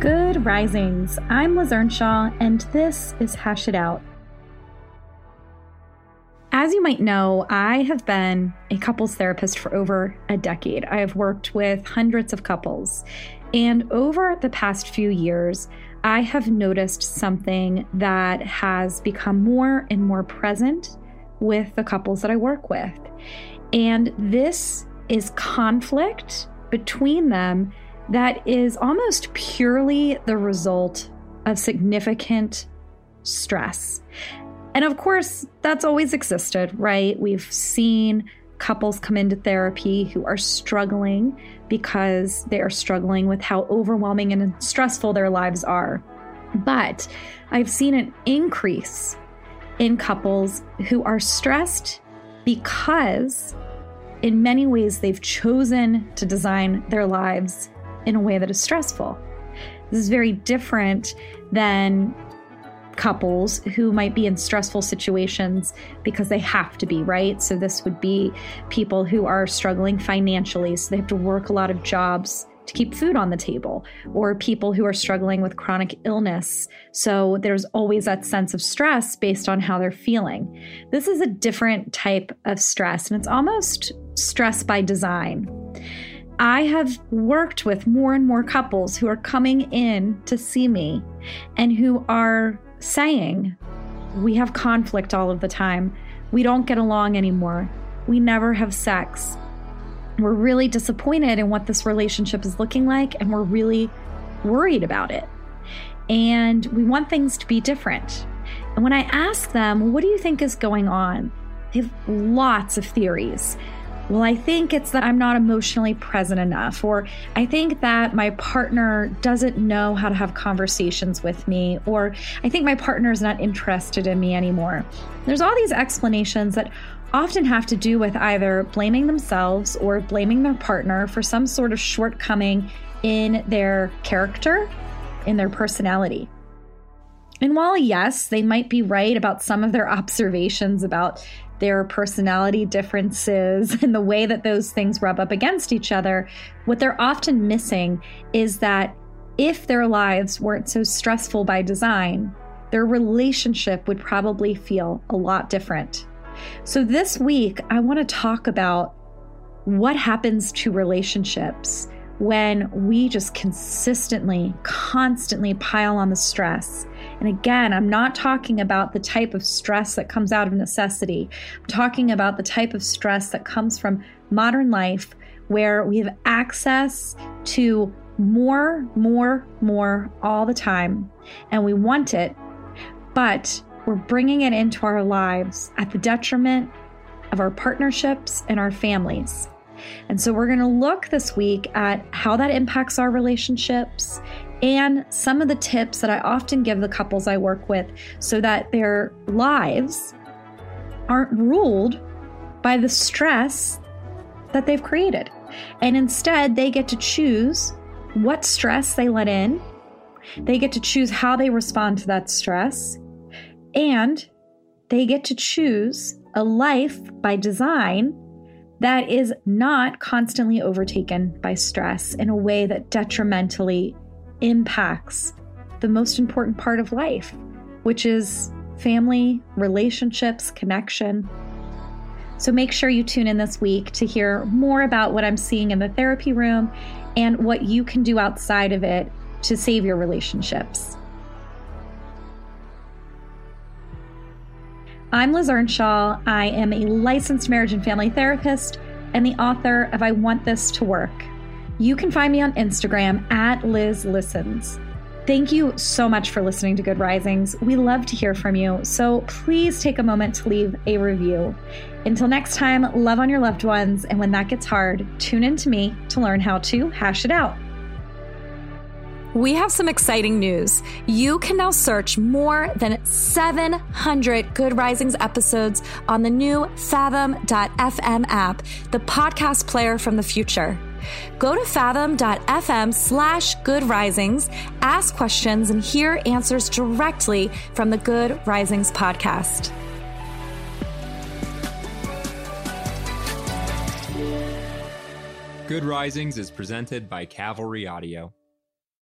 Good risings. I'm Liz Earnshaw, and this is Hash It Out. As you might know, I have been a couples therapist for over a decade. I have worked with hundreds of couples. And over the past few years, I have noticed something that has become more and more present with the couples that I work with. And this is conflict between them that is almost purely the result of significant stress. And of course, that's always existed, right? We've seen couples come into therapy who are struggling because they are struggling with how overwhelming and stressful their lives are. But I've seen an increase in couples who are stressed because, in many ways, they've chosen to design their lives in a way that is stressful. This is very different than couples who might be in stressful situations because they have to be, right? So, this would be people who are struggling financially, so they have to work a lot of jobs to keep food on the table, or people who are struggling with chronic illness. So, there's always that sense of stress based on how they're feeling. This is a different type of stress, and it's almost stress by design. I have worked with more and more couples who are coming in to see me and who are saying, We have conflict all of the time. We don't get along anymore. We never have sex. We're really disappointed in what this relationship is looking like, and we're really worried about it. And we want things to be different. And when I ask them, What do you think is going on? They have lots of theories. Well, I think it's that I'm not emotionally present enough, or I think that my partner doesn't know how to have conversations with me, or I think my partner is not interested in me anymore. There's all these explanations that often have to do with either blaming themselves or blaming their partner for some sort of shortcoming in their character, in their personality. And while, yes, they might be right about some of their observations about their personality differences and the way that those things rub up against each other, what they're often missing is that if their lives weren't so stressful by design, their relationship would probably feel a lot different. So, this week, I want to talk about what happens to relationships when we just consistently, constantly pile on the stress. And again, I'm not talking about the type of stress that comes out of necessity. I'm talking about the type of stress that comes from modern life where we have access to more, more, more all the time, and we want it, but we're bringing it into our lives at the detriment of our partnerships and our families. And so we're going to look this week at how that impacts our relationships and some of the tips that I often give the couples I work with so that their lives aren't ruled by the stress that they've created. And instead, they get to choose what stress they let in, they get to choose how they respond to that stress, and they get to choose a life by design that is not constantly overtaken by stress in a way that detrimentally impacts the most important part of life, which is family, relationships, connection. So make sure you tune in this week to hear more about what I'm seeing in the therapy room and what you can do outside of it to save your relationships. I'm Liz Earnshaw. I am a licensed marriage and family therapist and the author of I Want This to Work. You can find me on Instagram at Liz Listens. Thank you so much for listening to Good Risings. We love to hear from you, so please take a moment to leave a review. Until next time, love on your loved ones, and when that gets hard, tune in to me to learn how to hash it out. we have some exciting news. You can now search more than 700 Good Risings episodes on the new Fathom.fm app, the podcast player from the future. Go to fathom.fm slash good risings, ask questions, and hear answers directly from the Good Risings podcast. Good Risings is presented by Cavalry Audio.